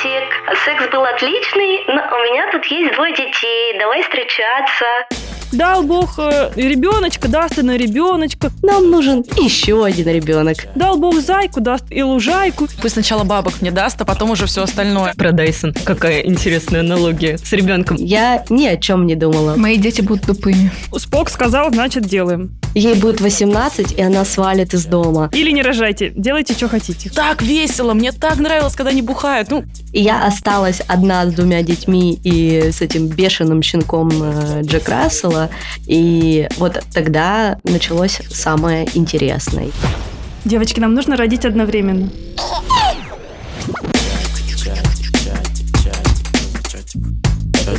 приветик. Секс был отличный, но у меня тут есть двое детей. Давай встречаться. Дал Бог э, ребеночка, даст и на ребеночка. Нам нужен еще один ребенок. Дал Бог зайку, даст и лужайку. Пусть сначала бабок мне даст, а потом уже все остальное. Про Дайсон. Какая интересная аналогия с ребенком. Я ни о чем не думала. Мои дети будут тупыми. Спок сказал, значит делаем. Ей будет 18, и она свалит из дома. Или не рожайте, делайте, что хотите. Так весело, мне так нравилось, когда они бухают. Ну, И я осталась одна с двумя детьми и с этим бешеным щенком э, Джек Рассела. И вот тогда началось самое интересное. Девочки, нам нужно родить одновременно.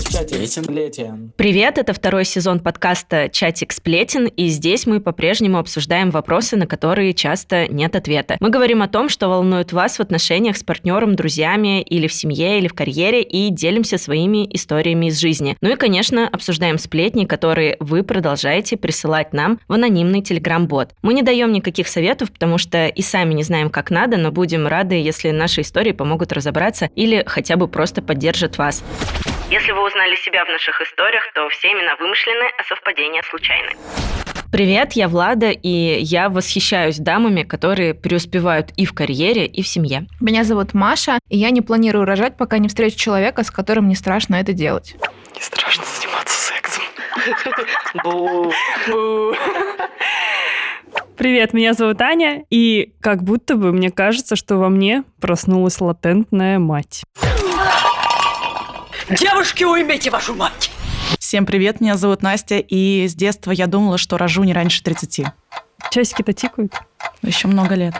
Сплетен. Привет, это второй сезон подкаста «Чатик сплетен», и здесь мы по-прежнему обсуждаем вопросы, на которые часто нет ответа. Мы говорим о том, что волнует вас в отношениях с партнером, друзьями или в семье, или в карьере, и делимся своими историями из жизни. Ну и, конечно, обсуждаем сплетни, которые вы продолжаете присылать нам в анонимный телеграм-бот. Мы не даем никаких советов, потому что и сами не знаем, как надо, но будем рады, если наши истории помогут разобраться или хотя бы просто поддержат вас. Если вы узнали себя в наших историях, то все имена вымышлены, а совпадения случайны. Привет, я Влада, и я восхищаюсь дамами, которые преуспевают и в карьере, и в семье. Меня зовут Маша, и я не планирую рожать, пока не встречу человека, с которым не страшно это делать. не страшно заниматься сексом. Привет, меня зовут Аня, и как будто бы мне кажется, что во мне проснулась латентная мать. Девушки, уймите вашу мать! Всем привет, меня зовут Настя, и с детства я думала, что рожу не раньше 30. Часики-то тикают. Еще много лет.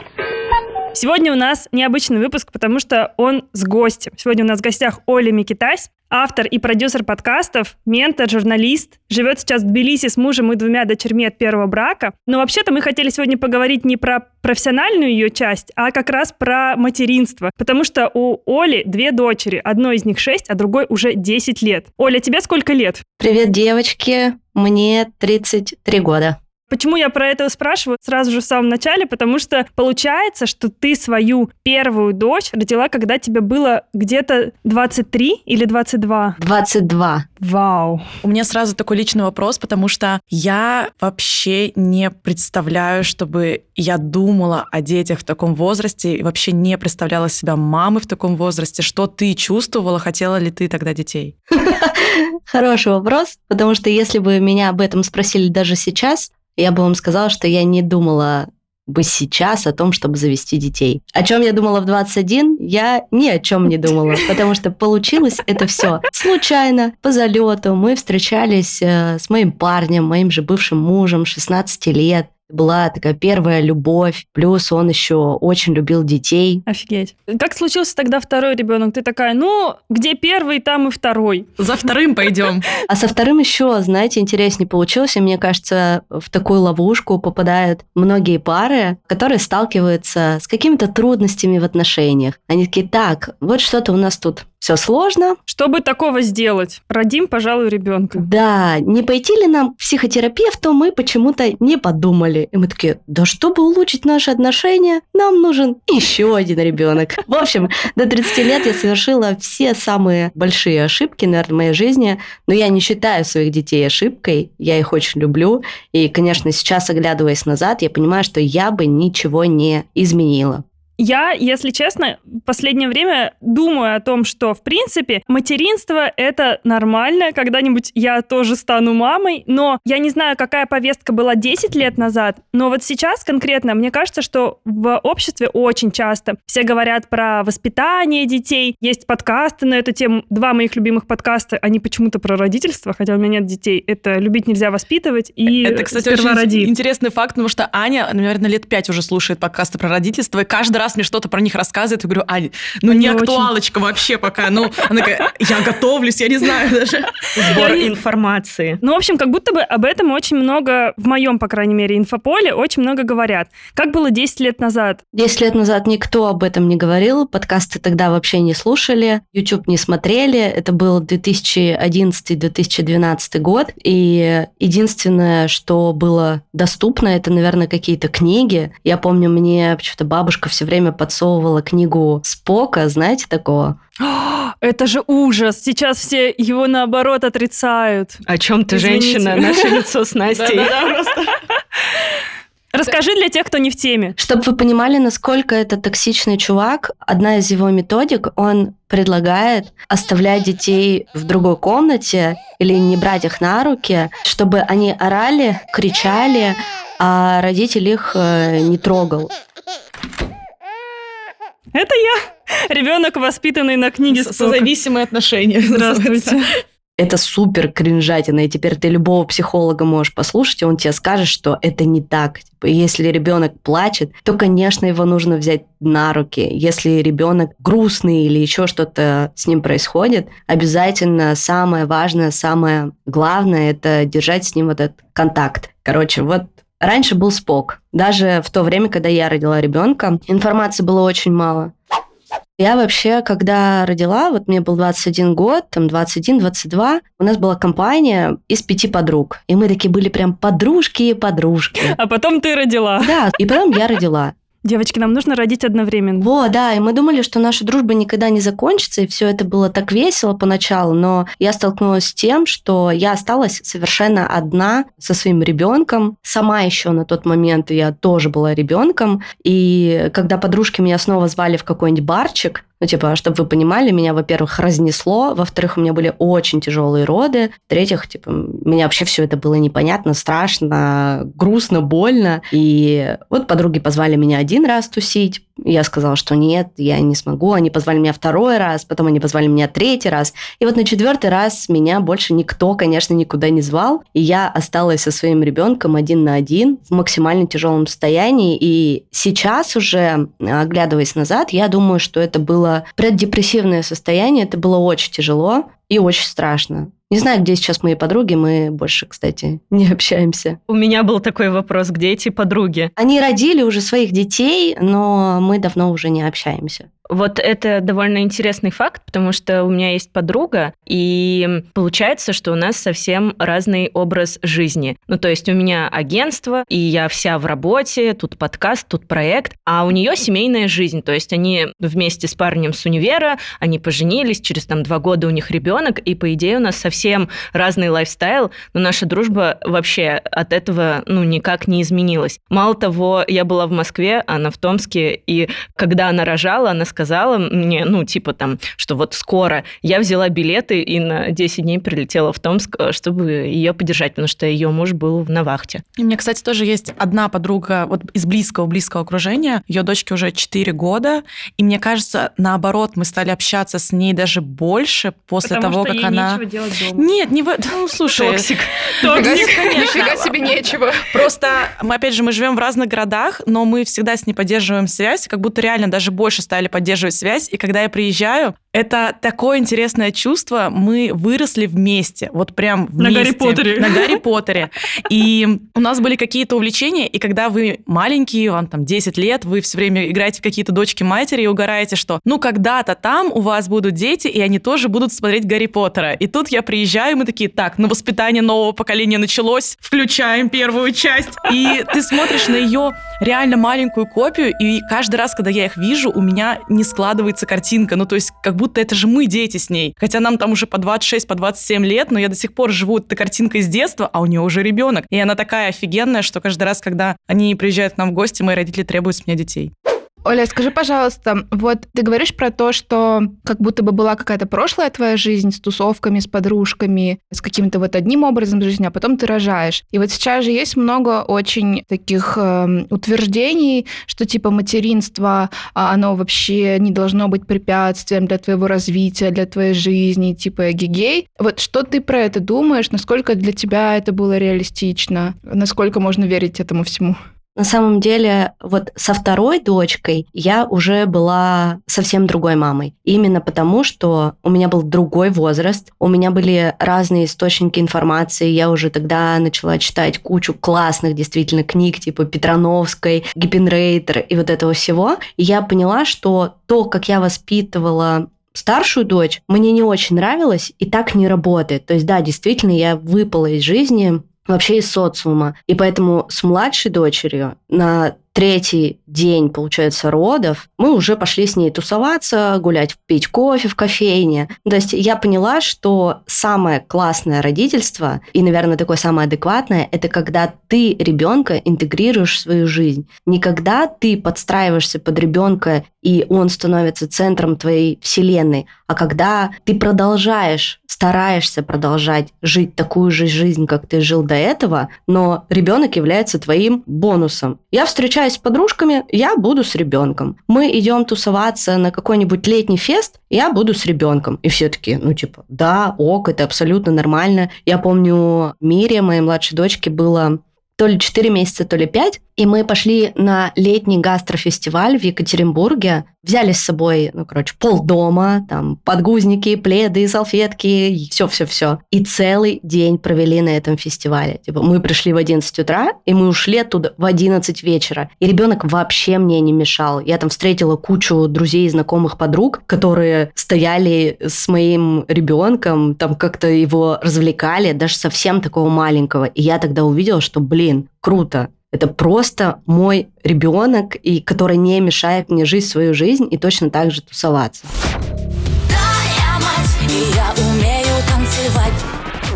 Сегодня у нас необычный выпуск, потому что он с гостем. Сегодня у нас в гостях Оля Микитась, автор и продюсер подкастов, ментор, журналист. Живет сейчас в Тбилиси с мужем и двумя дочерьми от первого брака. Но вообще-то мы хотели сегодня поговорить не про профессиональную ее часть, а как раз про материнство. Потому что у Оли две дочери. Одной из них 6, а другой уже 10 лет. Оля, тебе сколько лет? Привет, девочки. Мне 33 года. Почему я про это спрашиваю сразу же в самом начале? Потому что получается, что ты свою первую дочь родила, когда тебе было где-то 23 или 22? 22. Вау. У меня сразу такой личный вопрос, потому что я вообще не представляю, чтобы я думала о детях в таком возрасте, и вообще не представляла себя мамой в таком возрасте. Что ты чувствовала, хотела ли ты тогда детей? Хороший вопрос, потому что если бы меня об этом спросили даже сейчас, я бы вам сказала, что я не думала бы сейчас о том, чтобы завести детей. О чем я думала в 21, я ни о чем не думала, потому что получилось это все случайно, по залету. Мы встречались э, с моим парнем, моим же бывшим мужем, 16 лет. Была такая первая любовь, плюс он еще очень любил детей. Офигеть. Как случился тогда второй ребенок? Ты такая, ну, где первый, там и второй. За вторым пойдем. А со вторым еще, знаете, интереснее получилось. И мне кажется, в такую ловушку попадают многие пары, которые сталкиваются с какими-то трудностями в отношениях. Они такие, так, вот что-то у нас тут все сложно. Чтобы такого сделать, родим, пожалуй, ребенка. Да, не пойти ли нам к психотерапевту, мы почему-то не подумали. И мы такие, да чтобы улучшить наши отношения, нам нужен еще один ребенок. В общем, до 30 лет я совершила все самые большие ошибки, наверное, в моей жизни, но я не считаю своих детей ошибкой, я их очень люблю. И, конечно, сейчас, оглядываясь назад, я понимаю, что я бы ничего не изменила. Я, если честно, в последнее время думаю о том, что, в принципе, материнство — это нормально, когда-нибудь я тоже стану мамой, но я не знаю, какая повестка была 10 лет назад, но вот сейчас конкретно мне кажется, что в обществе очень часто все говорят про воспитание детей, есть подкасты на эту тему, два моих любимых подкаста, они почему-то про родительство, хотя у меня нет детей, это «Любить нельзя воспитывать» и Это, кстати, «Сперва очень роди». интересный факт, потому что Аня, наверное, лет пять уже слушает подкасты про родительство, и каждый раз мне что-то про них рассказывает, и говорю, Ань, ну не очень- актуалочка вообще пока, ну, она такая, я готовлюсь, я не знаю даже. Сбор Я не- информации. Ну, в общем, как будто бы об этом очень много, в моем, по крайней мере, инфополе, очень много говорят. Как было 10 лет назад? 10 лет назад никто об этом не говорил, подкасты тогда вообще не слушали, YouTube не смотрели, это был 2011-2012 год, и единственное, что было доступно, это, наверное, какие-то книги. Я помню, мне почему-то бабушка все время время подсовывала книгу Спока, знаете такого? Это же ужас. Сейчас все его наоборот отрицают. О чем ты, Извините. женщина? Наше лицо с Настей. Расскажи для тех, кто не в теме. Чтобы вы понимали, насколько это токсичный чувак, одна из его методик, он предлагает оставлять детей в другой комнате или не брать их на руки, чтобы они орали, кричали, а родитель их э, не трогал. Это я. Ребенок, воспитанный на книге Спока. Созависимые отношения. Здравствуйте. Это супер кринжатина, и теперь ты любого психолога можешь послушать, и он тебе скажет, что это не так. Типа, если ребенок плачет, то, конечно, его нужно взять на руки. Если ребенок грустный или еще что-то с ним происходит, обязательно самое важное, самое главное – это держать с ним вот этот контакт. Короче, вот Раньше был спок. Даже в то время, когда я родила ребенка, информации было очень мало. Я вообще, когда родила, вот мне был 21 год, там 21-22, у нас была компания из пяти подруг. И мы такие были прям подружки и подружки. А потом ты родила. Да, и потом я родила. Девочки, нам нужно родить одновременно. Во, да, и мы думали, что наша дружба никогда не закончится, и все это было так весело поначалу, но я столкнулась с тем, что я осталась совершенно одна со своим ребенком. Сама еще на тот момент я тоже была ребенком, и когда подружки меня снова звали в какой-нибудь барчик, ну, типа, чтобы вы понимали, меня, во-первых, разнесло, во-вторых, у меня были очень тяжелые роды, в-третьих, типа, мне вообще все это было непонятно, страшно, грустно, больно. И вот подруги позвали меня один раз тусить, я сказала, что нет, я не смогу. Они позвали меня второй раз, потом они позвали меня третий раз. И вот на четвертый раз меня больше никто, конечно, никуда не звал. И я осталась со своим ребенком один на один в максимально тяжелом состоянии. И сейчас уже, оглядываясь назад, я думаю, что это было преддепрессивное состояние, это было очень тяжело и очень страшно. Не знаю, где сейчас мои подруги, мы больше, кстати, не общаемся. У меня был такой вопрос, где эти подруги? Они родили уже своих детей, но мы давно уже не общаемся. Вот это довольно интересный факт, потому что у меня есть подруга, и получается, что у нас совсем разный образ жизни. Ну, то есть у меня агентство, и я вся в работе, тут подкаст, тут проект, а у нее семейная жизнь. То есть они вместе с парнем с универа, они поженились, через там два года у них ребенок, и по идее у нас совсем разный лайфстайл, но наша дружба вообще от этого, ну, никак не изменилась. Мало того, я была в Москве, она в Томске, и когда она рожала, она сказала мне, ну, типа там, что вот скоро я взяла билеты и на 10 дней прилетела в Томск, э, чтобы ее поддержать, потому что ее муж был на вахте. И у меня, кстати, тоже есть одна подруга вот из близкого-близкого окружения. Ее дочке уже 4 года. И мне кажется, наоборот, мы стали общаться с ней даже больше после Потому того, что как ей она... нечего делать дома. Нет, не в... Ну, слушай... Токсик. Нифига, конечно. нифига себе нечего. Просто мы, опять же, мы живем в разных городах, но мы всегда с ней поддерживаем связь, как будто реально даже больше стали поддерживать связь. И когда я приезжаю, это такое интересное чувство. Мы выросли вместе, вот прям На вместе. Гарри Поттере. На Гарри Поттере. И у нас были какие-то увлечения, и когда вы маленькие, вам там 10 лет, вы все время играете в какие-то дочки матери и угораете, что ну когда-то там у вас будут дети, и они тоже будут смотреть Гарри Поттера. И тут я приезжаю, и мы такие, так, ну воспитание нового поколения началось, включаем первую часть. И ты смотришь на ее реально маленькую копию, и каждый раз, когда я их вижу, у меня не складывается картинка. Ну, то есть, как будто это же мы дети с ней. Хотя нам там уже по 26, по 27 лет, но я до сих пор живу этой картинкой с детства, а у нее уже ребенок. И она такая офигенная, что каждый раз, когда они приезжают к нам в гости, мои родители требуют с меня детей. Оля, скажи, пожалуйста, вот ты говоришь про то, что как будто бы была какая-то прошлая твоя жизнь с тусовками, с подружками, с каким-то вот одним образом жизни, а потом ты рожаешь. И вот сейчас же есть много очень таких э, утверждений, что типа материнство, а, оно вообще не должно быть препятствием для твоего развития, для твоей жизни, типа эгегей. Вот что ты про это думаешь? Насколько для тебя это было реалистично? Насколько можно верить этому всему? На самом деле, вот со второй дочкой я уже была совсем другой мамой. Именно потому, что у меня был другой возраст, у меня были разные источники информации. Я уже тогда начала читать кучу классных действительно книг, типа Петрановской, Гиппенрейтер и вот этого всего. И я поняла, что то, как я воспитывала старшую дочь, мне не очень нравилось и так не работает. То есть, да, действительно, я выпала из жизни вообще из социума. И поэтому с младшей дочерью на третий день, получается, родов, мы уже пошли с ней тусоваться, гулять, пить кофе в кофейне. То есть я поняла, что самое классное родительство, и, наверное, такое самое адекватное, это когда ты ребенка интегрируешь в свою жизнь. Не когда ты подстраиваешься под ребенка, и он становится центром твоей вселенной, а когда ты продолжаешь, стараешься продолжать жить такую же жизнь, как ты жил до этого, но ребенок является твоим бонусом. Я встречаюсь с подружками, я буду с ребенком. Мы идем тусоваться на какой-нибудь летний фест, я буду с ребенком. И все таки ну, типа, да, ок, это абсолютно нормально. Я помню, Мире, моей младшей дочке, было то ли 4 месяца, то ли 5, и мы пошли на летний гастрофестиваль в Екатеринбурге, взяли с собой, ну, короче, полдома, там, подгузники, пледы, салфетки, все-все-все. И целый день провели на этом фестивале. Типа, мы пришли в 11 утра, и мы ушли оттуда в 11 вечера. И ребенок вообще мне не мешал. Я там встретила кучу друзей, знакомых, подруг, которые стояли с моим ребенком, там как-то его развлекали, даже совсем такого маленького. И я тогда увидела, что, блин, круто. Это просто мой ребенок, и который не мешает мне жить свою жизнь и точно так же тусоваться.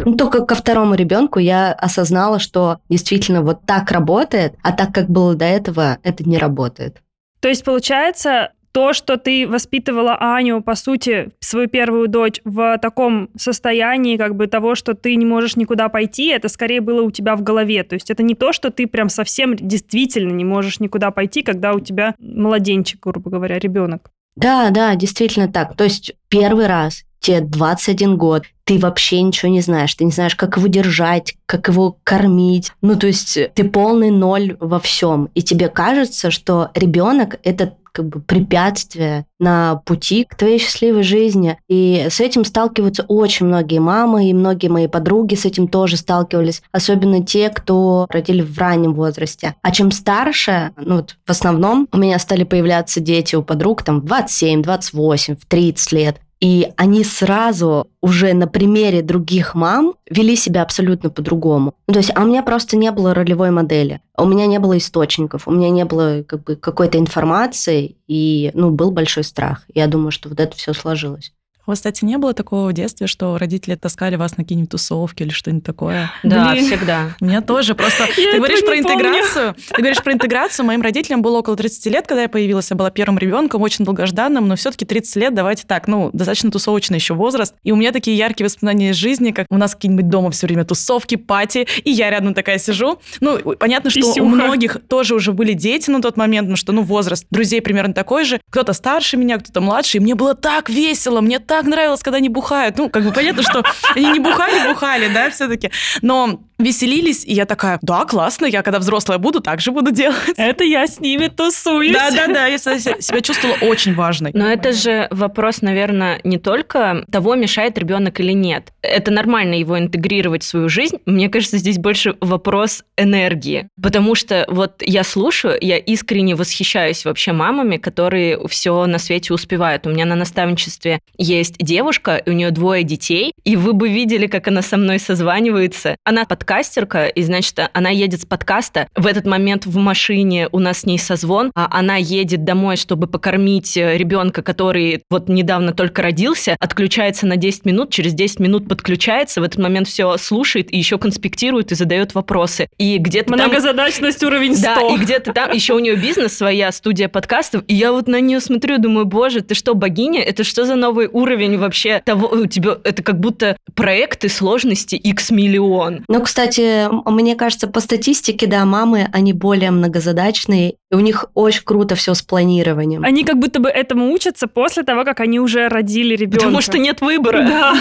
Ну, только ко второму ребенку я осознала, что действительно вот так работает, а так, как было до этого, это не работает. То есть, получается, то, что ты воспитывала Аню, по сути, свою первую дочь в таком состоянии, как бы того, что ты не можешь никуда пойти, это скорее было у тебя в голове. То есть это не то, что ты прям совсем действительно не можешь никуда пойти, когда у тебя младенчик, грубо говоря, ребенок. Да, да, действительно так. То есть первый раз тебе 21 год, ты вообще ничего не знаешь, ты не знаешь, как его держать, как его кормить. Ну, то есть ты полный ноль во всем. И тебе кажется, что ребенок это как бы препятствие на пути к твоей счастливой жизни. И с этим сталкиваются очень многие мамы, и многие мои подруги с этим тоже сталкивались, особенно те, кто родили в раннем возрасте. А чем старше, ну вот в основном у меня стали появляться дети у подруг там в 27, 28, в 30 лет. И они сразу уже на примере других мам вели себя абсолютно по-другому. Ну, то есть, а у меня просто не было ролевой модели, у меня не было источников, у меня не было как бы какой-то информации, и ну, был большой страх. Я думаю, что вот это все сложилось. У вас, кстати, не было такого в детстве, что родители таскали вас на какие-нибудь тусовки или что-нибудь такое? Да, Блин. всегда. У меня тоже. Просто ты говоришь про интеграцию. Помню. Ты говоришь про интеграцию. Моим родителям было около 30 лет, когда я появилась. Я была первым ребенком, очень долгожданным, но все-таки 30 лет, давайте так, ну, достаточно тусовочный еще возраст. И у меня такие яркие воспоминания из жизни, как у нас какие-нибудь дома все время тусовки, пати, и я рядом такая сижу. Ну, понятно, что Писюха. у многих тоже уже были дети на тот момент, ну что, ну, возраст друзей примерно такой же. Кто-то старше меня, кто-то младше. И мне было так весело, мне так нравилось, когда они бухают. Ну, как бы понятно, что они не бухали, бухали, да, все-таки. Но веселились, и я такая, да, классно, я когда взрослая буду, так же буду делать. Это я с ними тусуюсь. Да-да-да, я себя чувствовала очень важной. Но это же вопрос, наверное, не только того, мешает ребенок или нет. Это нормально его интегрировать в свою жизнь. Мне кажется, здесь больше вопрос энергии. Потому что вот я слушаю, я искренне восхищаюсь вообще мамами, которые все на свете успевают. У меня на наставничестве есть девушка, у нее двое детей, и вы бы видели, как она со мной созванивается. Она под подкастерка, и, значит, она едет с подкаста. В этот момент в машине у нас с ней созвон, а она едет домой, чтобы покормить э, ребенка, который вот недавно только родился, отключается на 10 минут, через 10 минут подключается, в этот момент все слушает и еще конспектирует и задает вопросы. И где-то Многозадачность там... уровень 100. Да, и где-то там еще у нее бизнес своя, студия подкастов, и я вот на нее смотрю, думаю, боже, ты что, богиня? Это что за новый уровень вообще того? У тебя это как будто проекты сложности X миллион. Ну, кстати, кстати, мне кажется, по статистике, да, мамы, они более многозадачные, и у них очень круто все с планированием. Они как будто бы этому учатся после того, как они уже родили ребенка. Потому что нет выбора. Да.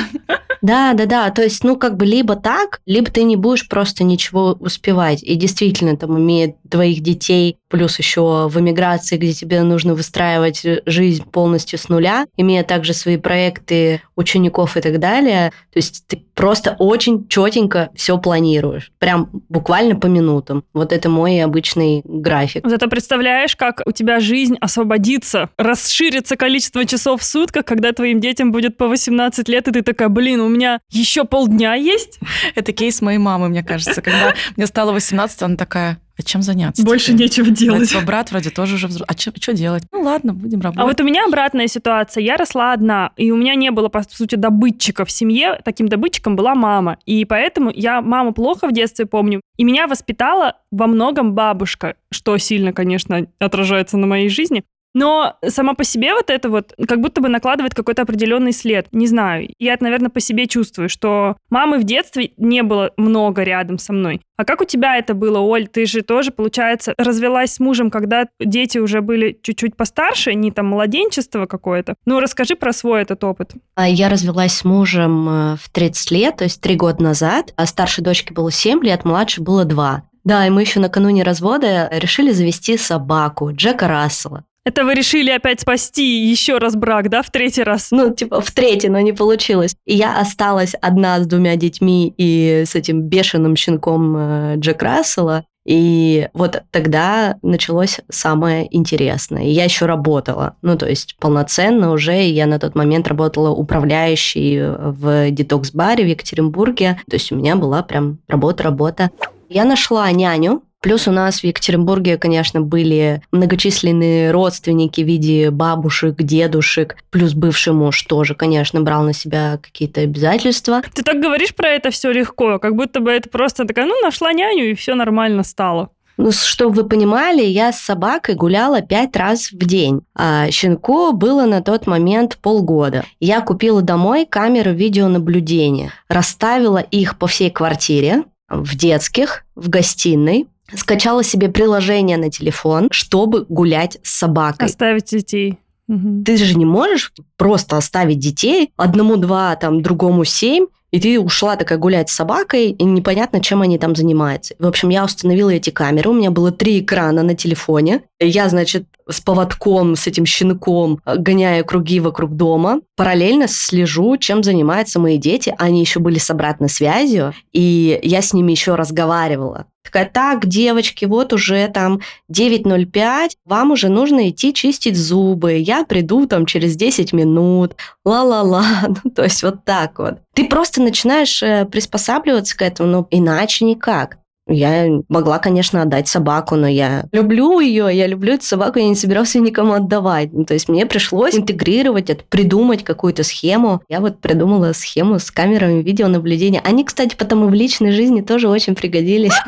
Да, да, да. То есть, ну, как бы либо так, либо ты не будешь просто ничего успевать. И действительно, там, имея двоих детей, плюс еще в эмиграции, где тебе нужно выстраивать жизнь полностью с нуля, имея также свои проекты учеников и так далее. То есть ты просто очень четенько все планируешь. Прям буквально по минутам. Вот это мой обычный график. Зато представляешь, как у тебя жизнь освободится, расширится количество часов в сутках, когда твоим детям будет по 18 лет, и ты такая, блин, у меня еще полдня есть? Это кейс моей мамы, мне кажется. Когда мне стало 18, она такая, А чем заняться? Больше теперь? нечего делать. типа, брат вроде тоже уже взрослый. А что делать? Ну ладно, будем работать. А вот у меня обратная ситуация. Я росла одна, и у меня не было, по сути, добытчика в семье. Таким добытчиком была мама. И поэтому я маму плохо в детстве помню. И меня воспитала во многом бабушка, что сильно, конечно, отражается на моей жизни. Но сама по себе вот это вот как будто бы накладывает какой-то определенный след. Не знаю. Я это, наверное, по себе чувствую, что мамы в детстве не было много рядом со мной. А как у тебя это было, Оль? Ты же тоже, получается, развелась с мужем, когда дети уже были чуть-чуть постарше, не там младенчество какое-то. Ну, расскажи про свой этот опыт. А Я развелась с мужем э, в 30 лет, то есть три года назад. А старшей дочке было 7 лет, младшей было 2. Да, и мы еще накануне развода решили завести собаку Джека Рассела. Это вы решили опять спасти еще раз брак, да, в третий раз? Ну, типа, в третий, но не получилось. И я осталась одна с двумя детьми и с этим бешеным щенком э, Джек Рассела. И вот тогда началось самое интересное. Я еще работала. Ну, то есть полноценно уже. Я на тот момент работала управляющей в детокс-баре в Екатеринбурге. То есть у меня была прям работа-работа. Я нашла няню, Плюс у нас в Екатеринбурге, конечно, были многочисленные родственники в виде бабушек, дедушек. Плюс бывший муж тоже, конечно, брал на себя какие-то обязательства. Ты так говоришь про это все легко, как будто бы это просто такая, ну, нашла няню, и все нормально стало. Ну, чтобы вы понимали, я с собакой гуляла пять раз в день. А щенку было на тот момент полгода. Я купила домой камеры видеонаблюдения, расставила их по всей квартире, в детских, в гостиной, скачала себе приложение на телефон, чтобы гулять с собакой. Оставить детей. Мгм. Ты же не можешь просто оставить детей, одному-два, там, другому семь, и ты ушла такая гулять с собакой, и непонятно, чем они там занимаются. В общем, я установила эти камеры, у меня было три экрана на телефоне. Я, значит, с поводком, с этим щенком, э, гоняя круги вокруг дома. Параллельно слежу, чем занимаются мои дети. Они еще были с обратной связью, и я с ними еще разговаривала. Такая, так, девочки, вот уже там 9.05, вам уже нужно идти чистить зубы, я приду там через 10 минут, ла-ла-ла, ну, то есть вот так вот. Ты просто начинаешь э, приспосабливаться к этому, но иначе никак. Я могла, конечно, отдать собаку, но я люблю ее, я люблю эту собаку, я не собиралась ее никому отдавать. Ну, то есть мне пришлось интегрировать это, придумать какую-то схему. Я вот придумала схему с камерами видеонаблюдения. Они, кстати, потом и в личной жизни тоже очень пригодились.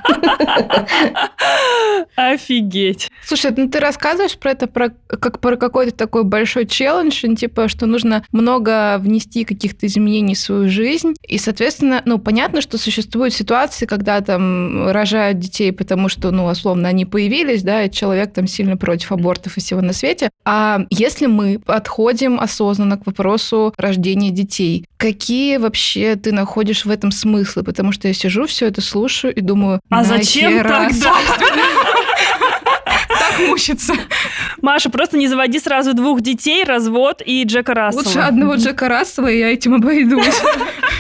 Офигеть. Слушай, ну ты рассказываешь про это про, как про какой-то такой большой челлендж, типа, что нужно много внести каких-то изменений в свою жизнь. И, соответственно, ну, понятно, что существуют ситуации, когда там рожают детей, потому что, ну, условно, они появились, да, и человек там сильно против абортов и всего на свете. А если мы подходим осознанно к вопросу рождения детей, какие вообще ты находишь в этом смыслы? Потому что я сижу, все это слушаю и думаю, А зачем тогда? Так мучиться. Маша, просто не заводи сразу двух детей, развод и Джека Рассела. Лучше одного Джека Рассела, и я этим обойдусь.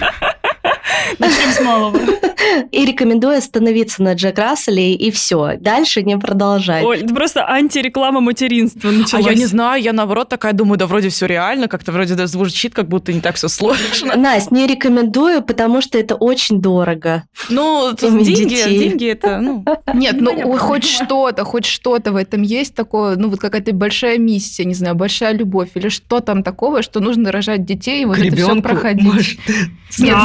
Начнем с малого. И рекомендую остановиться на Джек Расселе, и все. Дальше не продолжать. Оль, это просто антиреклама материнства А началась. я не знаю, я наоборот такая думаю, да вроде все реально, как-то вроде даже звучит, как будто не так все сложно. Настя, не рекомендую, потому что это очень дорого. Ну, деньги, деньги это, ну, Нет, ну Понятно. хоть что-то, хоть что-то в этом есть такое, ну вот какая-то большая миссия, не знаю, большая любовь или что там такого, что нужно рожать детей и вот это все проходить. Нет,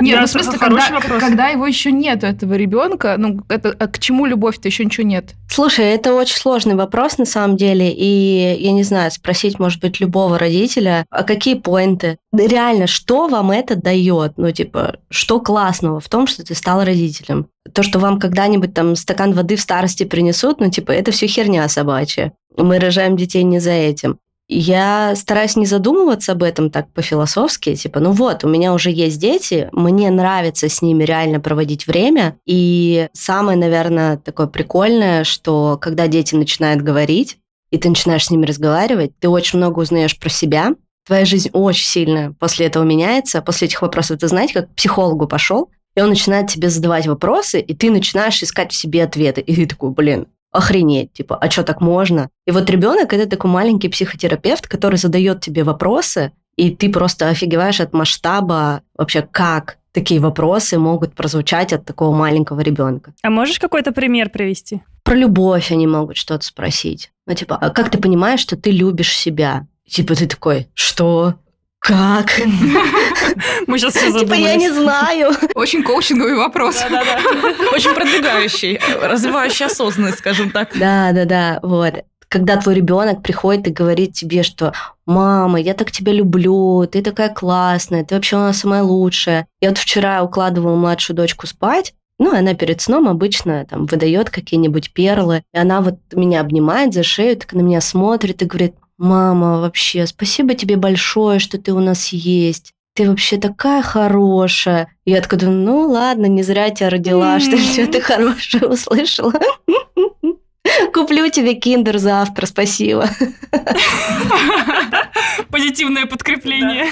ну, нет, я ну, в смысле, хороший когда, вопрос. когда его еще нет, этого ребенка, ну, это, а к чему любовь-то еще ничего нет? Слушай, это очень сложный вопрос на самом деле, и я не знаю, спросить, может быть, любого родителя, а какие поинты? Реально, что вам это дает? Ну, типа, что классного в том, что ты стал родителем? То, что вам когда-нибудь там стакан воды в старости принесут, ну, типа, это все херня собачья. Мы рожаем детей не за этим. Я стараюсь не задумываться об этом так по-философски, типа, ну вот, у меня уже есть дети, мне нравится с ними реально проводить время, и самое, наверное, такое прикольное, что когда дети начинают говорить, и ты начинаешь с ними разговаривать, ты очень много узнаешь про себя, твоя жизнь очень сильно после этого меняется, после этих вопросов. Ты знаете, как к психологу пошел, и он начинает тебе задавать вопросы, и ты начинаешь искать в себе ответы. И ты такой, блин, охренеть, типа, а что так можно? И вот ребенок это такой маленький психотерапевт, который задает тебе вопросы, И ты просто офигеваешь от масштаба вообще, как такие вопросы могут прозвучать от такого маленького ребенка. А можешь какой-то пример привести? Про любовь они могут что-то спросить. Ну, типа, а как ты понимаешь, что ты любишь себя? Типа ты такой, что? Как? Мы сейчас все Типа я не знаю. Очень коучинговый вопрос. Очень продвигающий, развивающий осознанность, скажем так. Да, да, да, вот. Когда твой ребенок приходит и говорит тебе, что «Мама, я так тебя люблю, ты такая классная, ты вообще у нас самая лучшая». Я вот вчера укладывала младшую дочку спать, ну, она перед сном обычно там выдает какие-нибудь перлы, и она вот меня обнимает за шею, так на меня смотрит и говорит, мама, вообще, спасибо тебе большое, что ты у нас есть. Ты вообще такая хорошая. Я такая думаю, ну ладно, не зря тебя родила, что все ты хорошее услышала. Куплю тебе киндер завтра, спасибо. Позитивное подкрепление.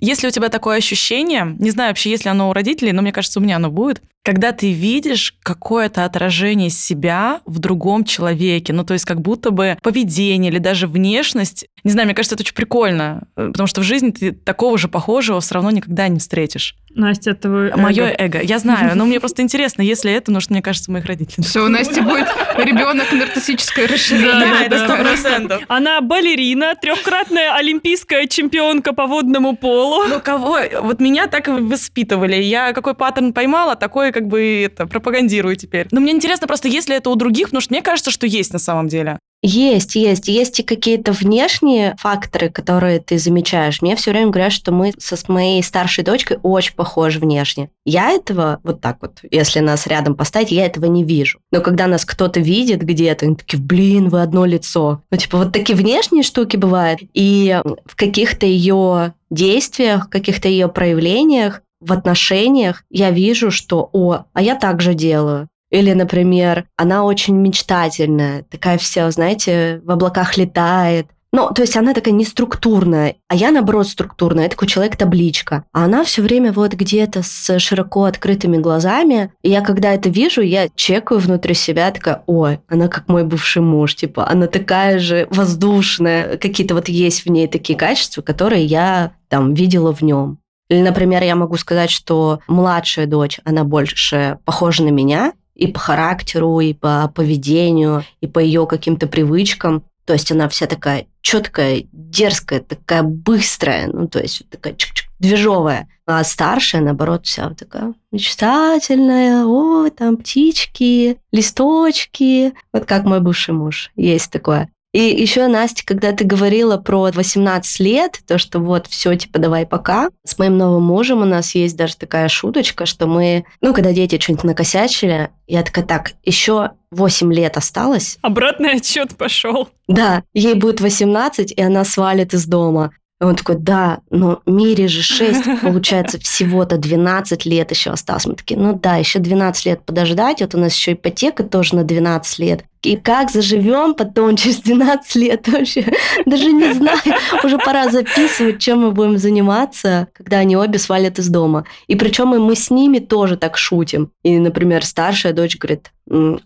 Если у тебя такое ощущение, не знаю вообще, есть ли оно у родителей, но мне кажется, у меня оно будет, когда ты видишь какое-то отражение себя в другом человеке, ну то есть как будто бы поведение или даже внешность, не знаю, мне кажется, это очень прикольно, э, потому что в жизни ты такого же похожего все равно никогда не встретишь. Настя, это вы... Мое эго, я знаю, но мне просто интересно, если это, ну что мне кажется, моих родителей. Все, у Насти будет ребенок нарциссическое расширение. Да, это сто процентов. Она балерина, трехкратная олимпийская чемпионка по водному полу. Ну кого? Вот меня так воспитывали. Я какой паттерн поймала, такой как бы это пропагандирую теперь. Но мне интересно просто, если это у других, потому что мне кажется, что есть на самом деле. Есть, есть. Есть и какие-то внешние факторы, которые ты замечаешь. Мне все время говорят, что мы со с моей старшей дочкой очень похожи внешне. Я этого, вот так вот, если нас рядом поставить, я этого не вижу. Но когда нас кто-то видит где-то, они такие, блин, вы одно лицо. Ну, типа, вот такие внешние штуки бывают. И в каких-то ее действиях, каких-то ее проявлениях в отношениях я вижу, что, о, а я так же делаю. Или, например, она очень мечтательная, такая вся, знаете, в облаках летает. Ну, то есть она такая неструктурная, а я, наоборот, структурная. Я такой человек-табличка. А она все время вот где-то с широко открытыми глазами. И я, когда это вижу, я чекаю внутри себя, такая, ой, она как мой бывший муж, типа, она такая же воздушная. Какие-то вот есть в ней такие качества, которые я там видела в нем. Или, например, я могу сказать, что младшая дочь, она больше похожа на меня, и по характеру, и по поведению, и по ее каким-то привычкам. То есть она вся такая четкая, дерзкая, такая быстрая, ну, то есть такая чик -чик, движовая. А старшая, наоборот, вся вот такая мечтательная, о, там птички, листочки. Вот как мой бывший муж, есть такое. И еще, Настя, когда ты говорила про 18 лет, то, что вот все, типа, давай пока. С моим новым мужем у нас есть даже такая шуточка, что мы, ну, когда дети что-нибудь накосячили, я такая, так, еще 8 лет осталось. Обратный отчет пошел. Да, ей будет 18, и она свалит из дома. И он такой, да, но Мире же 6, получается, всего-то 12 лет еще осталось. Мы такие, ну да, еще 12 лет подождать, вот у нас еще ипотека тоже на 12 лет. И как заживем потом через 12 лет вообще? Даже не знаю. Уже пора записывать, чем мы будем заниматься, когда они обе свалят из дома. И причем мы с ними тоже так шутим. И, например, старшая дочь говорит,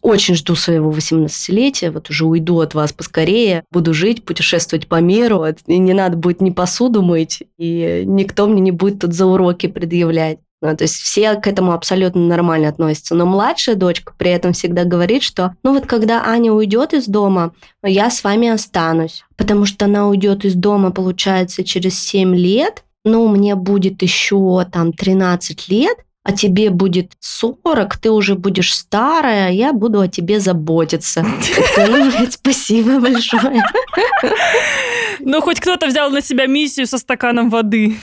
очень жду своего 18-летия, вот уже уйду от вас поскорее, буду жить, путешествовать по миру, и не надо будет ни посуду мыть, и никто мне не будет тут за уроки предъявлять. Ну, то есть все к этому абсолютно нормально относятся. Но младшая дочка при этом всегда говорит, что ну вот когда Аня уйдет из дома, я с вами останусь. Потому что она уйдет из дома, получается, через 7 лет, ну, мне будет еще там 13 лет, а тебе будет 40, ты уже будешь старая, я буду о тебе заботиться. Ну, спасибо большое. Ну, хоть кто-то взял на себя миссию со стаканом воды.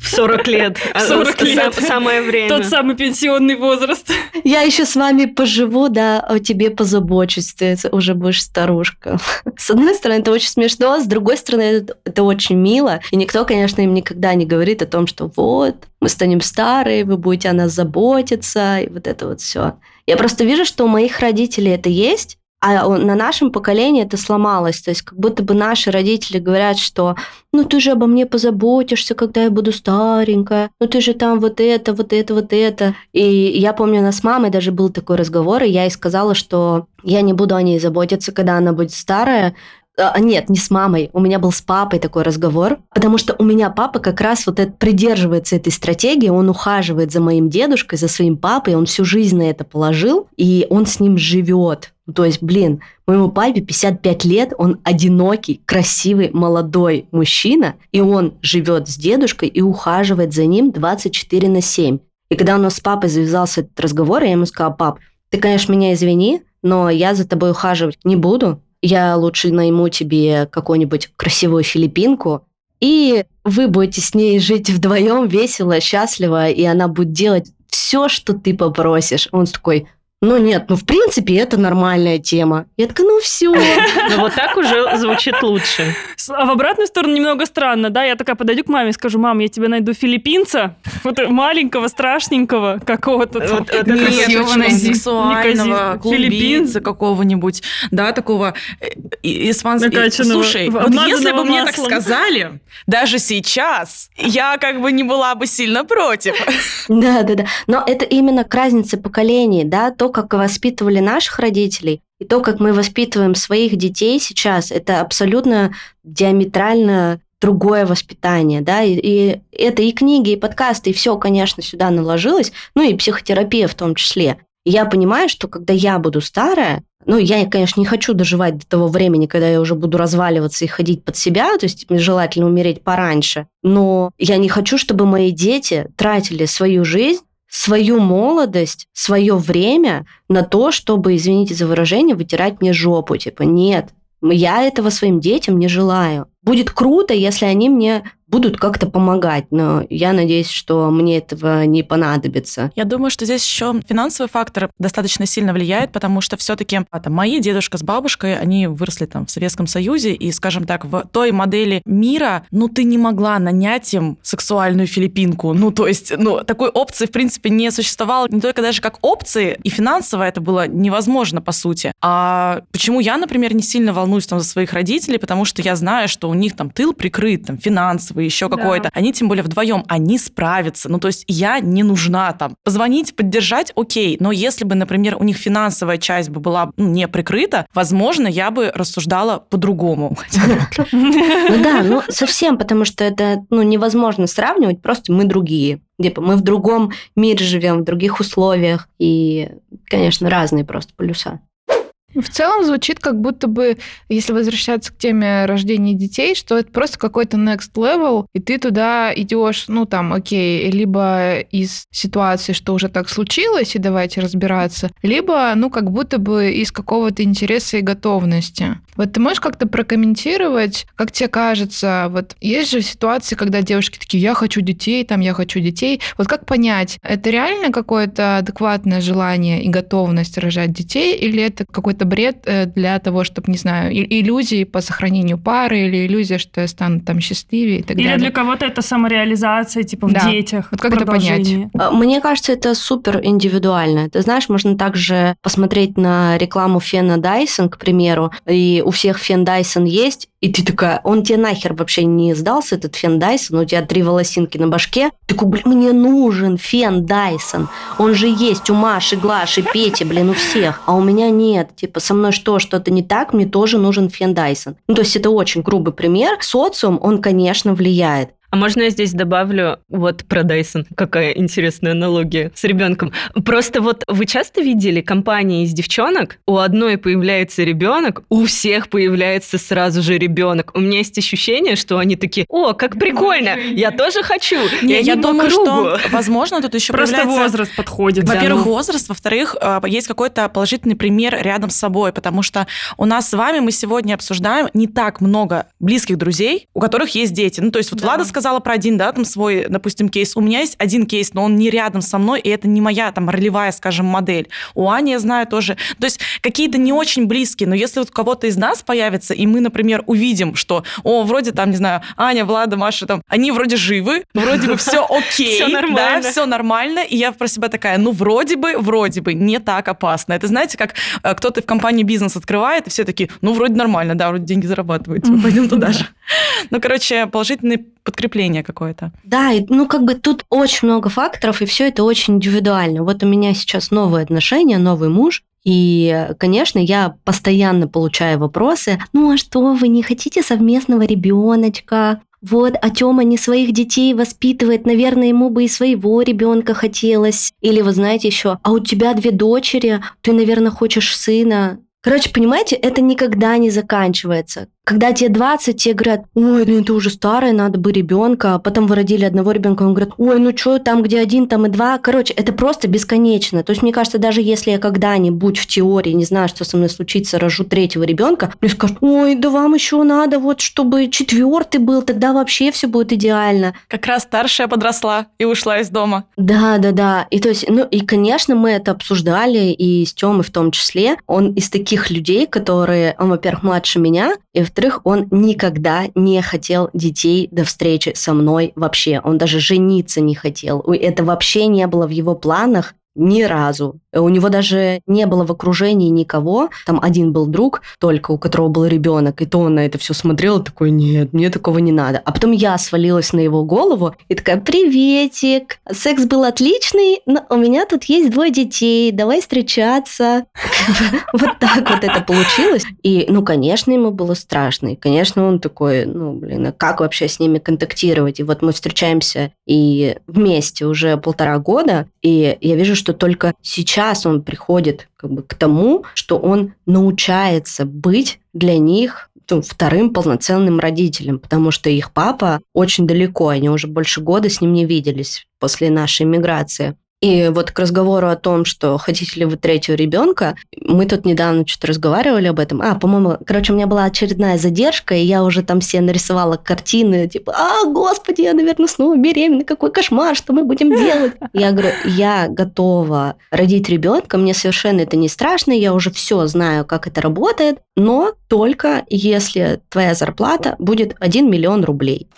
В 40 лет. В 40 лет. Самое время. Тот самый пенсионный возраст. Я еще с вами поживу, да, о тебе позабочусь, ты уже будешь старушка. С одной стороны, это очень смешно, а с другой стороны, это, это очень мило. И никто, конечно, им никогда не говорит о том, что вот, мы станем старые, вы будете о нас заботиться, и вот это вот все. Я просто вижу, что у моих родителей это есть, а на нашем поколении это сломалось. То есть как будто бы наши родители говорят, что ну ты же обо мне позаботишься, когда я буду старенькая, ну ты же там вот это, вот это, вот это. И я помню, у нас с мамой даже был такой разговор, и я ей сказала, что я не буду о ней заботиться, когда она будет старая, А, Нет, не с мамой. У меня был с папой такой разговор, потому что у меня папа как раз вот это, придерживается этой стратегии, он ухаживает за моим дедушкой, за своим папой, он всю жизнь на это положил, и он с ним живет. Ну, То есть, блин, моему папе 55 лет, он одинокий, красивый, молодой мужчина, и он живет с дедушкой и ухаживает за ним 24 на 7. И когда у нас с папой завязался этот разговор, я ему сказала, пап, ты, конечно, меня извини, но я за тобой ухаживать не буду. Я лучше найму тебе какую-нибудь красивую филиппинку, и вы будете с ней жить вдвоем весело, счастливо, и она будет делать все, что ты попросишь. Он такой, ну нет, ну в принципе это нормальная тема. Я такая, ну все. Ну вот так уже звучит лучше. А в обратную сторону немного странно, да? Я такая подойду к маме и скажу, мам, я тебе найду филиппинца, вот маленького, страшненького какого-то. там». Вот это Нет, Красиво очень найди. сексуального, Некази- колумбийца Филиппин. какого-нибудь, да, такого э, испанского. Слушай, вот если бы мне так сказали, даже сейчас, я как бы не была бы сильно против. Да, да, да. Но это именно к разнице поколений, да, то, как воспитывали наших родителей, и то, как мы воспитываем своих детей сейчас, это абсолютно диаметрально другое воспитание, да, и, и это и книги, и подкасты, и все, конечно, сюда наложилось, ну и психотерапия в том числе. И я понимаю, что когда я буду старая, ну, я, конечно, не хочу доживать до того времени, когда я уже буду разваливаться и ходить под себя, то есть мне желательно умереть пораньше, но я не хочу, чтобы мои дети тратили свою жизнь свою молодость, свое время на то, чтобы, извините за выражение, вытирать мне жопу. Типа, нет, я этого своим детям не желаю. Будет круто, если они мне будут как-то помогать, но я надеюсь, что мне этого не понадобится. Я думаю, что здесь еще финансовый фактор достаточно сильно влияет, потому что все-таки там, мои дедушка с бабушкой, они выросли там в Советском Союзе, и, скажем так, в той модели мира, ну, ты не могла нанять им сексуальную филиппинку. Ну, то есть, ну, такой опции, в принципе, не существовало. Не только даже как опции, и финансово это было невозможно, по сути. А почему я, например, не сильно волнуюсь там за своих родителей, потому что я знаю, что у них там тыл прикрыт, там, финансовый, еще Да. какой-то. Они, тем более, вдвоем, они справятся. Ну, то есть я не нужна там. Позвонить, поддержать, окей. Но если бы, например, у них финансовая часть бы была ну, не прикрыта, возможно, я бы рассуждала по-другому. Ну да, ну совсем, потому что это ну, невозможно сравнивать, просто мы другие. Типа мы в другом мире живем, в других условиях. И, конечно, разные просто полюса. В целом звучит как будто бы, если возвращаться к теме рождения детей, что это просто какой-то next level, и ты туда идешь, ну там, окей, либо из ситуации, что уже так случилось, и давайте разбираться, либо, ну, как будто бы из какого-то интереса и готовности. Вот ты можешь как-то прокомментировать, как тебе кажется, вот есть же ситуации, когда девушки такие, я хочу детей, там, я хочу детей. Вот как понять, это реально какое-то адекватное желание и готовность рожать детей, или это какой-то бред э, для того, чтобы, не знаю, иллюзии по сохранению пары, или иллюзия, что я стану там счастливее и так Или далее? для кого-то это самореализация, типа Да. в детях. Вот как это понять? А, Мне кажется, это супер индивидуально. Ты знаешь, можно также посмотреть на рекламу Фена Дайсон, к примеру, и у всех Фен Дайсон есть, и ты такая, он тебе нахер вообще не сдался, этот Фен Дайсон, у тебя три волосинки на башке. Ты такой, блин, мне нужен Фен Дайсон. Он же есть у Маши, Глаши, Пети, блин, у всех. А у меня нет. Типа, со мной что, что-то не так, мне тоже нужен Фен Дайсон. Ну, то есть это очень грубый пример. Социум, он, конечно, влияет. А можно я здесь добавлю вот про Дайсон? Какая интересная аналогия с ребенком. Просто вот вы часто видели компании из девчонок? У одной появляется ребенок, у всех появляется сразу же ребенок. У меня есть ощущение, что они такие, о, как прикольно, я тоже хочу. Не, я думаю, что, возможно, тут еще Просто появляется... возраст подходит. Во-первых, Да, ну. возраст, во-вторых, э, есть какой-то положительный пример рядом с собой, потому что у нас с вами мы сегодня обсуждаем не так много близких друзей, у которых есть дети. Ну, то есть вот Да. Влада сказала про один, да, там свой, допустим, кейс. У меня есть один кейс, но он не рядом со мной, и это не моя там ролевая, скажем, модель. У Ани я знаю тоже. То есть какие-то не очень близкие, но если вот у кого-то из нас появится, и мы, например, увидим, что, о, вроде там, не знаю, Аня, Влада, Маша, там, они вроде живы, вроде бы все окей, да, все нормально, и я про себя такая, ну, вроде бы, вроде бы, не так опасно. Это знаете, как э, кто-то в компании бизнес открывает, и все такие, ну, вроде нормально, да, вроде деньги зарабатывают, пойдем туда же. Ну, короче, положительное подкрепление какое-то. Да, и, ну как бы тут очень много факторов, и все это очень индивидуально. Вот у меня сейчас новые отношения, новый муж, И, конечно, я постоянно получаю вопросы, ну а что, вы не хотите совместного ребеночка? Вот, а Тёма не своих детей воспитывает, наверное, ему бы и своего ребенка хотелось. Или вы знаете еще, а у тебя две дочери, ты, наверное, хочешь сына. Короче, понимаете, это никогда не заканчивается. Когда тебе 20, тебе говорят, ой, ну ты уже старая, надо бы ребенка, а потом вы родили одного ребенка, он говорит, ой, ну что, там где один, там и два. Короче, это просто бесконечно. То есть, мне кажется, даже если я когда-нибудь в теории не знаю, что со мной случится, рожу третьего ребенка, мне скажут, ой, да вам еще надо вот, чтобы четвертый был, тогда вообще все будет идеально. Как раз старшая подросла и ушла из дома. Да, да, да. И то есть, ну и, конечно, мы это обсуждали, и с Тёмой в том числе. Он из таких людей, которые, он, во-первых, младше меня, и, во-вторых, он никогда не хотел детей до встречи со мной вообще. Он даже жениться не хотел. Это вообще не было в его планах ни разу. У него даже не было в окружении никого. Там один был друг только, у которого был ребенок, и то он на это все смотрел такой, нет, мне такого не надо. А потом я свалилась на его голову и такая, приветик, секс был отличный, но у меня тут есть двое детей, давай встречаться. Вот так вот это получилось. И, ну, конечно, ему было страшно. И, конечно, он такой, ну, блин, а как вообще с ними контактировать? И вот мы встречаемся и вместе уже полтора года, и я вижу, что только сейчас он приходит как бы к тому, что он научается быть для них ну, вторым полноценным родителем, потому что их папа очень далеко, они уже больше года с ним не виделись после нашей миграции. И вот к разговору о том, что хотите ли вы третьего ребенка, мы тут недавно что-то разговаривали об этом. А, по-моему, короче, у меня была очередная задержка, и я уже там все нарисовала картины, типа, а, господи, я, наверное, снова беременна, какой кошмар, что мы будем делать? Я говорю, я готова родить ребенка, мне совершенно это не страшно, я уже все знаю, как это работает, но только если твоя зарплата будет 1 миллион рублей.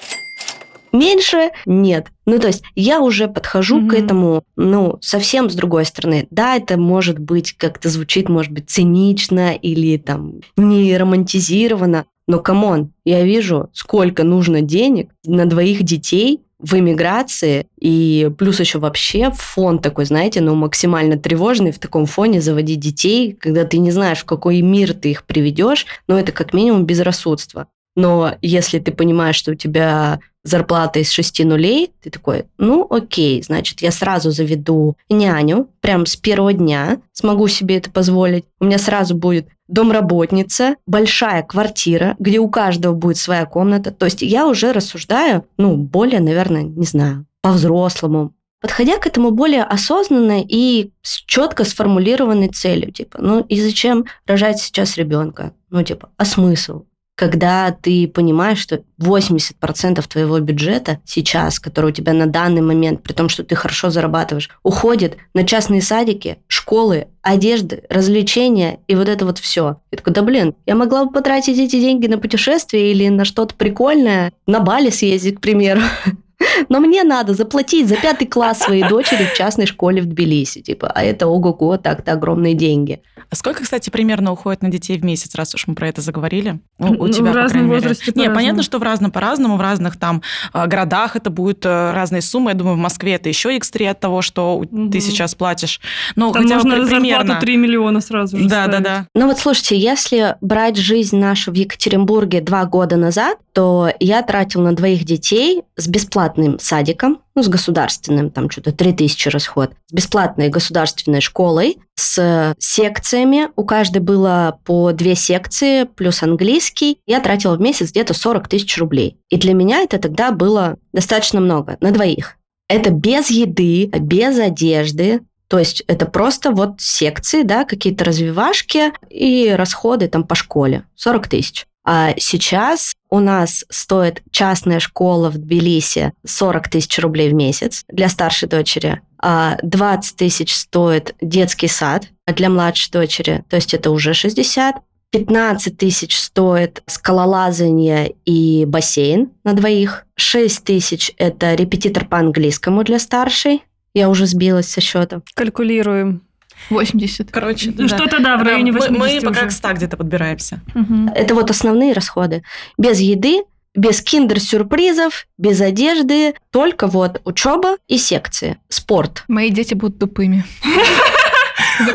Меньше нет. Ну, то есть я уже подхожу mm-hmm. к этому, ну, совсем с другой стороны. Да, это может быть, как-то звучит, может быть, цинично или там не романтизировано, но, come on, я вижу, сколько нужно денег на двоих детей в эмиграции, и плюс еще вообще фон такой, знаете, ну, максимально тревожный в таком фоне заводить детей, когда ты не знаешь, в какой мир ты их приведешь, но ну, это как минимум безрассудство. Но если ты понимаешь, что у тебя зарплата из шести нулей, ты такой, ну окей, значит, я сразу заведу няню, прям с первого дня смогу себе это позволить. У меня сразу будет домработница, большая квартира, где у каждого будет своя комната. То есть я уже рассуждаю, ну, более, наверное, не знаю, по-взрослому, подходя к этому более осознанно и с четко сформулированной целью, типа, ну и зачем рожать сейчас ребенка? Ну, типа, а смысл? Когда ты понимаешь, что 80% твоего бюджета сейчас, который у тебя на данный момент, при том, что ты хорошо зарабатываешь, уходит на частные садики, школы, одежды, развлечения и вот это вот все. Я такой, да блин, я могла бы потратить эти деньги на путешествие или на что-то прикольное, на Бали съездить, к примеру. Но мне надо заплатить за пятый класс своей дочери в частной школе в Тбилиси. Типа, а это ого-го, так-то огромные деньги. А сколько, кстати, примерно уходит на детей в месяц, раз уж мы про это заговорили? Ну, у ну, тебя, в разном возрасте Не, понятно, что в разном по-разному, в разных там а, городах это будут э, разные суммы. Я думаю, в Москве это еще x3 от того, что угу. ты сейчас платишь. Но там хотя можно бы примерно... 3 миллиона сразу же Да, ставить. да, да. Ну вот слушайте, если брать жизнь нашу в Екатеринбурге два года назад, то я тратил на двоих детей с бесплатным садиком, ну, с государственным, там что-то 3000 расход, с бесплатной государственной школой, с секциями. У каждой было по две секции, плюс английский. Я тратила в месяц где-то 40 тысяч рублей. И для меня это тогда было достаточно много, на двоих. Это без еды, без одежды, то есть это просто вот секции, да, какие-то развивашки и расходы там по школе. 40 тысяч. А сейчас у нас стоит частная школа в Тбилиси 40 тысяч рублей в месяц для старшей дочери, а 20 тысяч стоит детский сад для младшей дочери, то есть это уже 60. 15 тысяч стоит скалолазание и бассейн на двоих. 6 тысяч – это репетитор по английскому для старшей. Я уже сбилась со счета. Калькулируем. 80. Короче, ну, да. что-то да, в районе 80 Мы, мы уже. пока к 100 где-то подбираемся. Угу. Это вот основные расходы. Без еды, без киндер-сюрпризов, без одежды, только вот учеба и секции, спорт. Мои дети будут тупыми.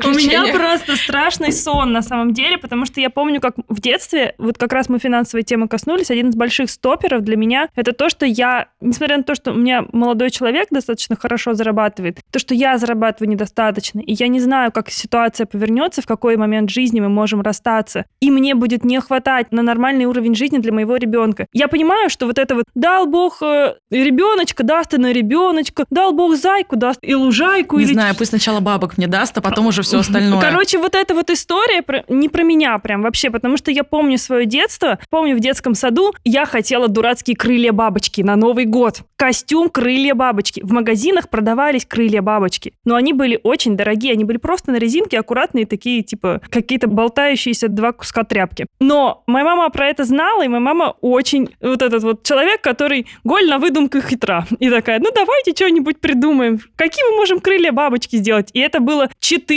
У меня просто страшный сон на самом деле, потому что я помню, как в детстве, вот как раз мы финансовой темы коснулись, один из больших стоперов для меня это то, что я, несмотря на то, что у меня молодой человек достаточно хорошо зарабатывает, то, что я зарабатываю недостаточно, и я не знаю, как ситуация повернется, в какой момент жизни мы можем расстаться, и мне будет не хватать на нормальный уровень жизни для моего ребенка. Я понимаю, что вот это вот дал Бог э, ребеночка, даст и на ребеночка, дал Бог зайку, даст и лужайку. Не или... знаю, пусть сначала бабок мне даст, а потом уже все остальное. Короче, вот эта вот история про- не про меня прям вообще, потому что я помню свое детство, помню в детском саду я хотела дурацкие крылья бабочки на Новый год. Костюм крылья бабочки. В магазинах продавались крылья бабочки, но они были очень дорогие, они были просто на резинке, аккуратные такие, типа какие-то болтающиеся два куска тряпки. Но моя мама про это знала, и моя мама очень вот этот вот человек, который голь на выдумках хитра. И такая, ну давайте что-нибудь придумаем. Какие мы можем крылья бабочки сделать? И это было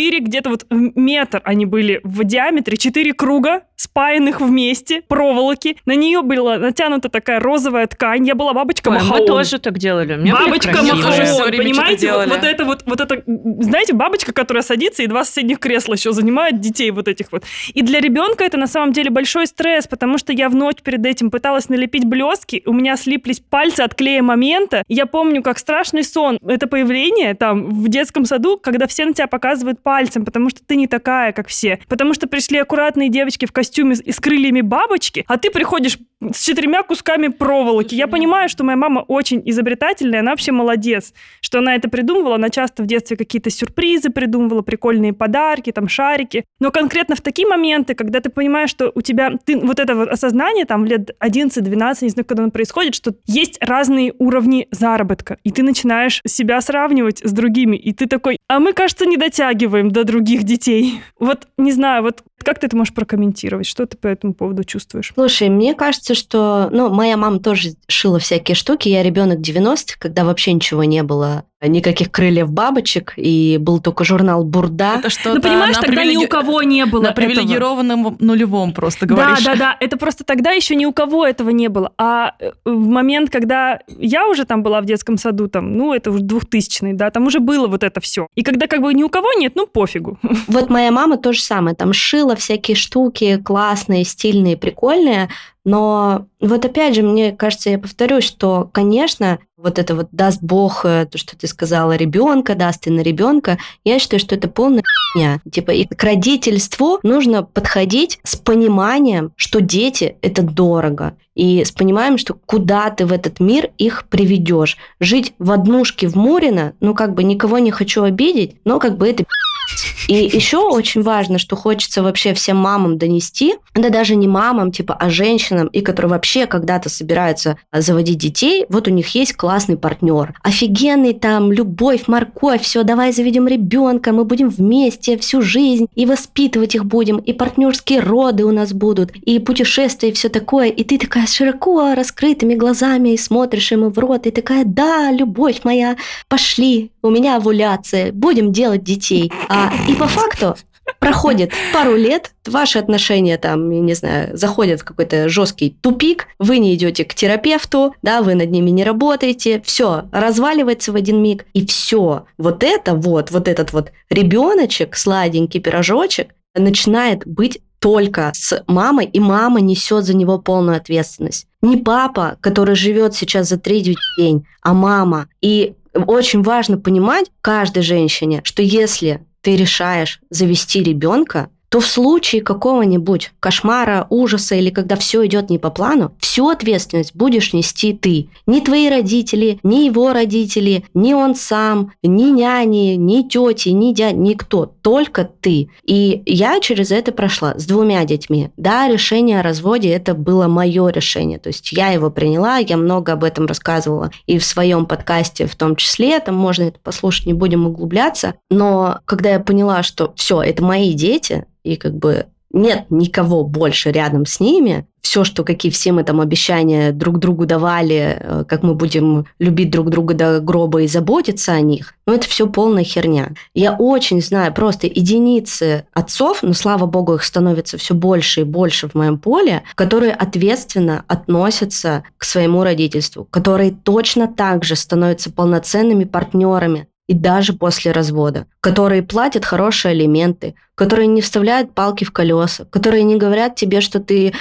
четыре, где-то вот метр они были в диаметре, четыре круга, спаянных вместе, проволоки. На нее была натянута такая розовая ткань. Я была бабочка Ой, Махаон. мы тоже так делали. Были Бабочка. Махаон. Понимаете? Вот, вот это вот, вот это, знаете, бабочка, которая садится, и два соседних кресла еще занимают детей вот этих вот. И для ребенка это на самом деле большой стресс, потому что я в ночь перед этим пыталась налепить блестки, у меня слиплись пальцы от клея момента. Я помню, как страшный сон. Это появление там в детском саду, когда все на тебя показывают пальцем, потому что ты не такая, как все. Потому что пришли аккуратные девочки в костюме с- и с крыльями бабочки, а ты приходишь с четырьмя кусками проволоки. Я понимаю, что моя мама очень изобретательная, она вообще молодец, что она это придумывала. Она часто в детстве какие-то сюрпризы придумывала, прикольные подарки, там шарики. Но конкретно в такие моменты, когда ты понимаешь, что у тебя ты, вот это вот осознание там лет 11-12, не знаю, когда оно происходит, что есть разные уровни заработка, и ты начинаешь себя сравнивать с другими, и ты такой, а мы, кажется, не дотягиваем до других детей. Вот, не знаю, вот как ты это можешь прокомментировать? Что ты по этому поводу чувствуешь? Слушай, мне кажется, что... Ну, моя мама тоже шила всякие штуки. Я ребенок 90-х, когда вообще ничего не было. Никаких крыльев бабочек. И был только журнал «Бурда». Это что-то Ну, понимаешь, тогда ни у привилеги- кого не было На этого. привилегированном нулевом просто Да, говоришь. да, да. Это просто тогда еще ни у кого этого не было. А э, в момент, когда я уже там была в детском саду, там, ну, это уже 2000 да, там уже было вот это все. И когда как бы ни у кого нет, ну, пофигу. Вот моя мама то же самое. Там шила всякие штуки классные, стильные, прикольные. Но вот опять же, мне кажется, я повторюсь, что, конечно, вот это вот даст Бог, э, то, что ты сказала, ребенка, даст и на ребенка, я считаю, что это полная хуйня. Типа, и к родительству нужно подходить с пониманием, что дети – это дорого. И с пониманием, что куда ты в этот мир их приведешь. Жить в однушке в Мурино, ну, как бы никого не хочу обидеть, но как бы это и еще очень важно, что хочется вообще всем мамам донести, да даже не мамам, типа, а женщинам, и которые вообще когда-то собираются а, заводить детей, вот у них есть классный партнер. Офигенный там, любовь, морковь, все, давай заведем ребенка, мы будем вместе всю жизнь, и воспитывать их будем, и партнерские роды у нас будут, и путешествия, и все такое. И ты такая широко раскрытыми глазами и смотришь ему в рот, и такая, да, любовь моя, пошли, у меня овуляция, будем делать детей. А, и по факту проходит пару лет, ваши отношения там, я не знаю, заходят в какой-то жесткий тупик, вы не идете к терапевту, да, вы над ними не работаете, все, разваливается в один миг, и все. Вот это вот, вот этот вот ребеночек, сладенький пирожочек, начинает быть только с мамой, и мама несет за него полную ответственность. Не папа, который живет сейчас за третий день, а мама. И очень важно понимать каждой женщине, что если ты решаешь завести ребенка, то в случае какого-нибудь кошмара, ужаса или когда все идет не по плану, всю ответственность будешь нести ты. Ни твои родители, ни его родители, ни он сам, ни няни, ни тети, ни дядь, никто. Только ты. И я через это прошла с двумя детьми. Да, решение о разводе это было мое решение. То есть я его приняла, я много об этом рассказывала и в своем подкасте в том числе. Там можно это послушать, не будем углубляться. Но когда я поняла, что все, это мои дети, и как бы нет никого больше рядом с ними. Все, что какие все мы там обещания друг другу давали, э, как мы будем любить друг друга до гроба и заботиться о них, ну это все полная херня. Я очень знаю просто единицы отцов, но слава богу их становится все больше и больше в моем поле, которые ответственно относятся к своему родительству, которые точно так же становятся полноценными партнерами, и даже после развода, которые платят хорошие алименты, которые не вставляют палки в колеса, которые не говорят тебе, что ты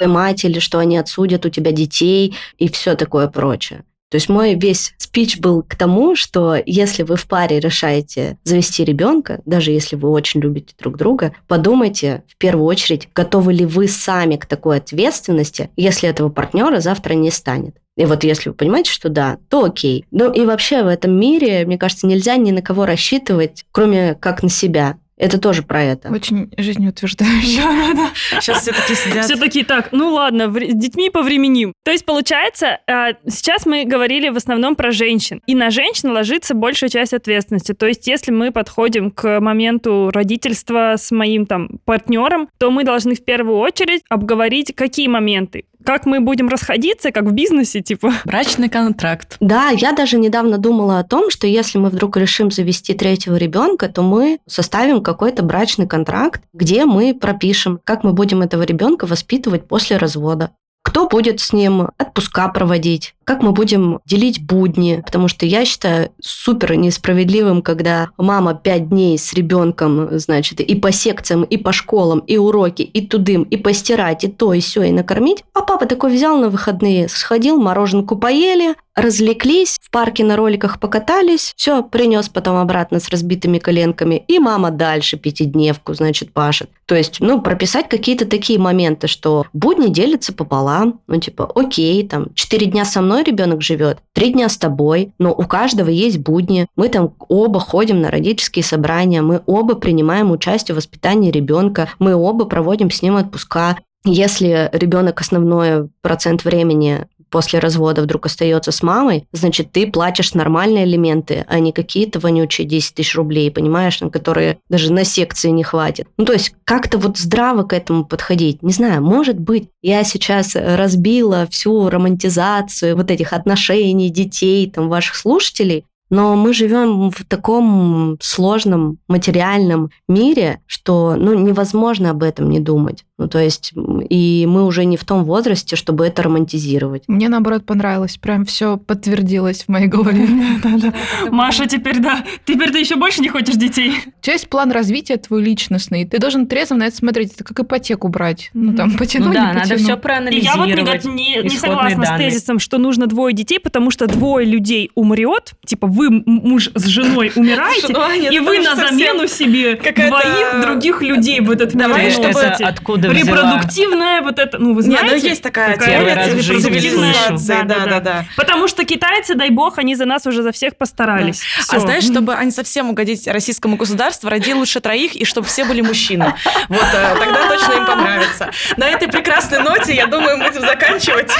мать или что они отсудят у тебя детей и все такое прочее. То есть мой весь спич был к тому, что если вы в паре решаете завести ребенка, даже если вы очень любите друг друга, подумайте в первую очередь, готовы ли вы сами к такой ответственности, если этого партнера завтра не станет. И вот если вы понимаете, что да, то окей. Ну и вообще в этом мире, мне кажется, нельзя ни на кого рассчитывать, кроме как на себя. Это тоже про это. Очень жизнеутверждающе. Сейчас все таки сидят. Все такие, так, ну ладно, с детьми повременим. То есть, получается, э, сейчас мы говорили в основном про женщин. И на женщин ложится большая часть ответственности. То есть, если мы подходим к моменту родительства с моим там партнером, то мы должны в первую очередь обговорить, какие моменты. Как мы будем расходиться, как в бизнесе, типа. Брачный контракт. Да, я даже недавно думала о том, что если мы вдруг решим завести третьего ребенка, то мы составим какой-то брачный контракт, где мы пропишем, как мы будем этого ребенка воспитывать после развода. Кто будет с ним отпуска проводить? Как мы будем делить будни? Потому что я считаю супер несправедливым, когда мама пять дней с ребенком, значит, и по секциям, и по школам, и уроки, и тудым, и постирать, и то, и все, и накормить. А папа такой взял на выходные, сходил, мороженку поели, развлеклись, в парке на роликах покатались, все, принес потом обратно с разбитыми коленками, и мама дальше пятидневку, значит, пашет. То есть, ну, прописать какие-то такие моменты, что будни делятся пополам, ну, типа, окей, там, четыре дня со мной ребенок живет, три дня с тобой, но у каждого есть будни, мы там оба ходим на родительские собрания, мы оба принимаем участие в воспитании ребенка, мы оба проводим с ним отпуска, если ребенок основной процент времени после развода вдруг остается с мамой, значит, ты платишь нормальные элементы, а не какие-то вонючие 10 тысяч рублей, понимаешь, на которые даже на секции не хватит. Ну, то есть как-то вот здраво к этому подходить. Не знаю, может быть, я сейчас разбила всю романтизацию вот этих отношений детей, там, ваших слушателей, но мы живем в таком сложном материальном мире, что ну, невозможно об этом не думать. Ну, то есть, и мы уже не в том возрасте, чтобы это романтизировать. Мне, наоборот, понравилось. Прям все подтвердилось в моей голове. Маша, теперь да, теперь ты еще больше не хочешь детей. У тебя есть план развития твой личностный. Ты должен трезво на это смотреть. Это как ипотеку брать. Ну, там, потяну, Ну не да, надо все И я проанализировать. вот не, согласна с тезисом, что нужно двое детей, потому что двое людей умрет, типа вы м- муж с женой умираете, Ну, а нет, и вы на замену себе двоих других людей в этот мир Давай, чтобы- откуда взяла? Репродуктивная вот это, ну вы Нет, знаете? ну есть такая теория репродуктивная-. Да, да, да, да. Потому что китайцы, дай бог, они за нас уже за всех постарались. А знаешь, чтобы они совсем угодить российскому государству, роди лучше троих, и чтобы все были мужчины. Вот, э, тогда точно им понравится. На этой прекрасной ноте, я думаю, мы будем заканчивать.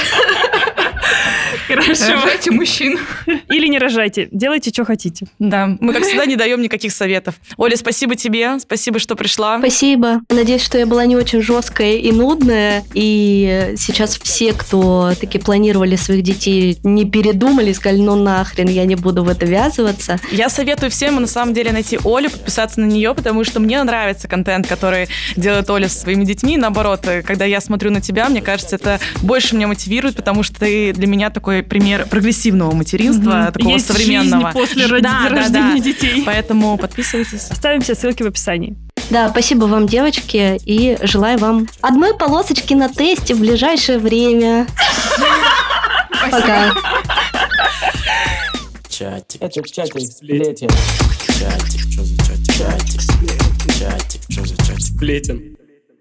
Хорошо. Рожайте мужчин. Или не рожайте, делайте, что хотите. Да, мы, как всегда, не даем никаких советов. Оля, спасибо тебе, спасибо, что пришла. Спасибо. Надеюсь, что я была не очень жесткая и нудная. И сейчас все, кто таки планировали своих детей, не передумали, сказали, ну нахрен, я не буду в это ввязываться. Я советую всем, на самом деле, найти Олю, подписаться на нее, потому что мне нравится контент, который делает Оля со своими детьми. Наоборот, когда я смотрю на тебя, мне кажется, это больше меня мотивирует, потому что ты для меня такой пример прогрессивного материнства, Мгм. такого Есть современного. Жизнь после Да, да, рождения да. детей. Поэтому подписывайтесь. Оставим все ссылки в описании. Да, спасибо вам, девочки, и желаю вам одной полосочки на тесте в ближайшее время. Пока. Чатик, Это чатик сплетен. чатик, что за чатик? Чатик, чатик, что за чатик? Сплетен.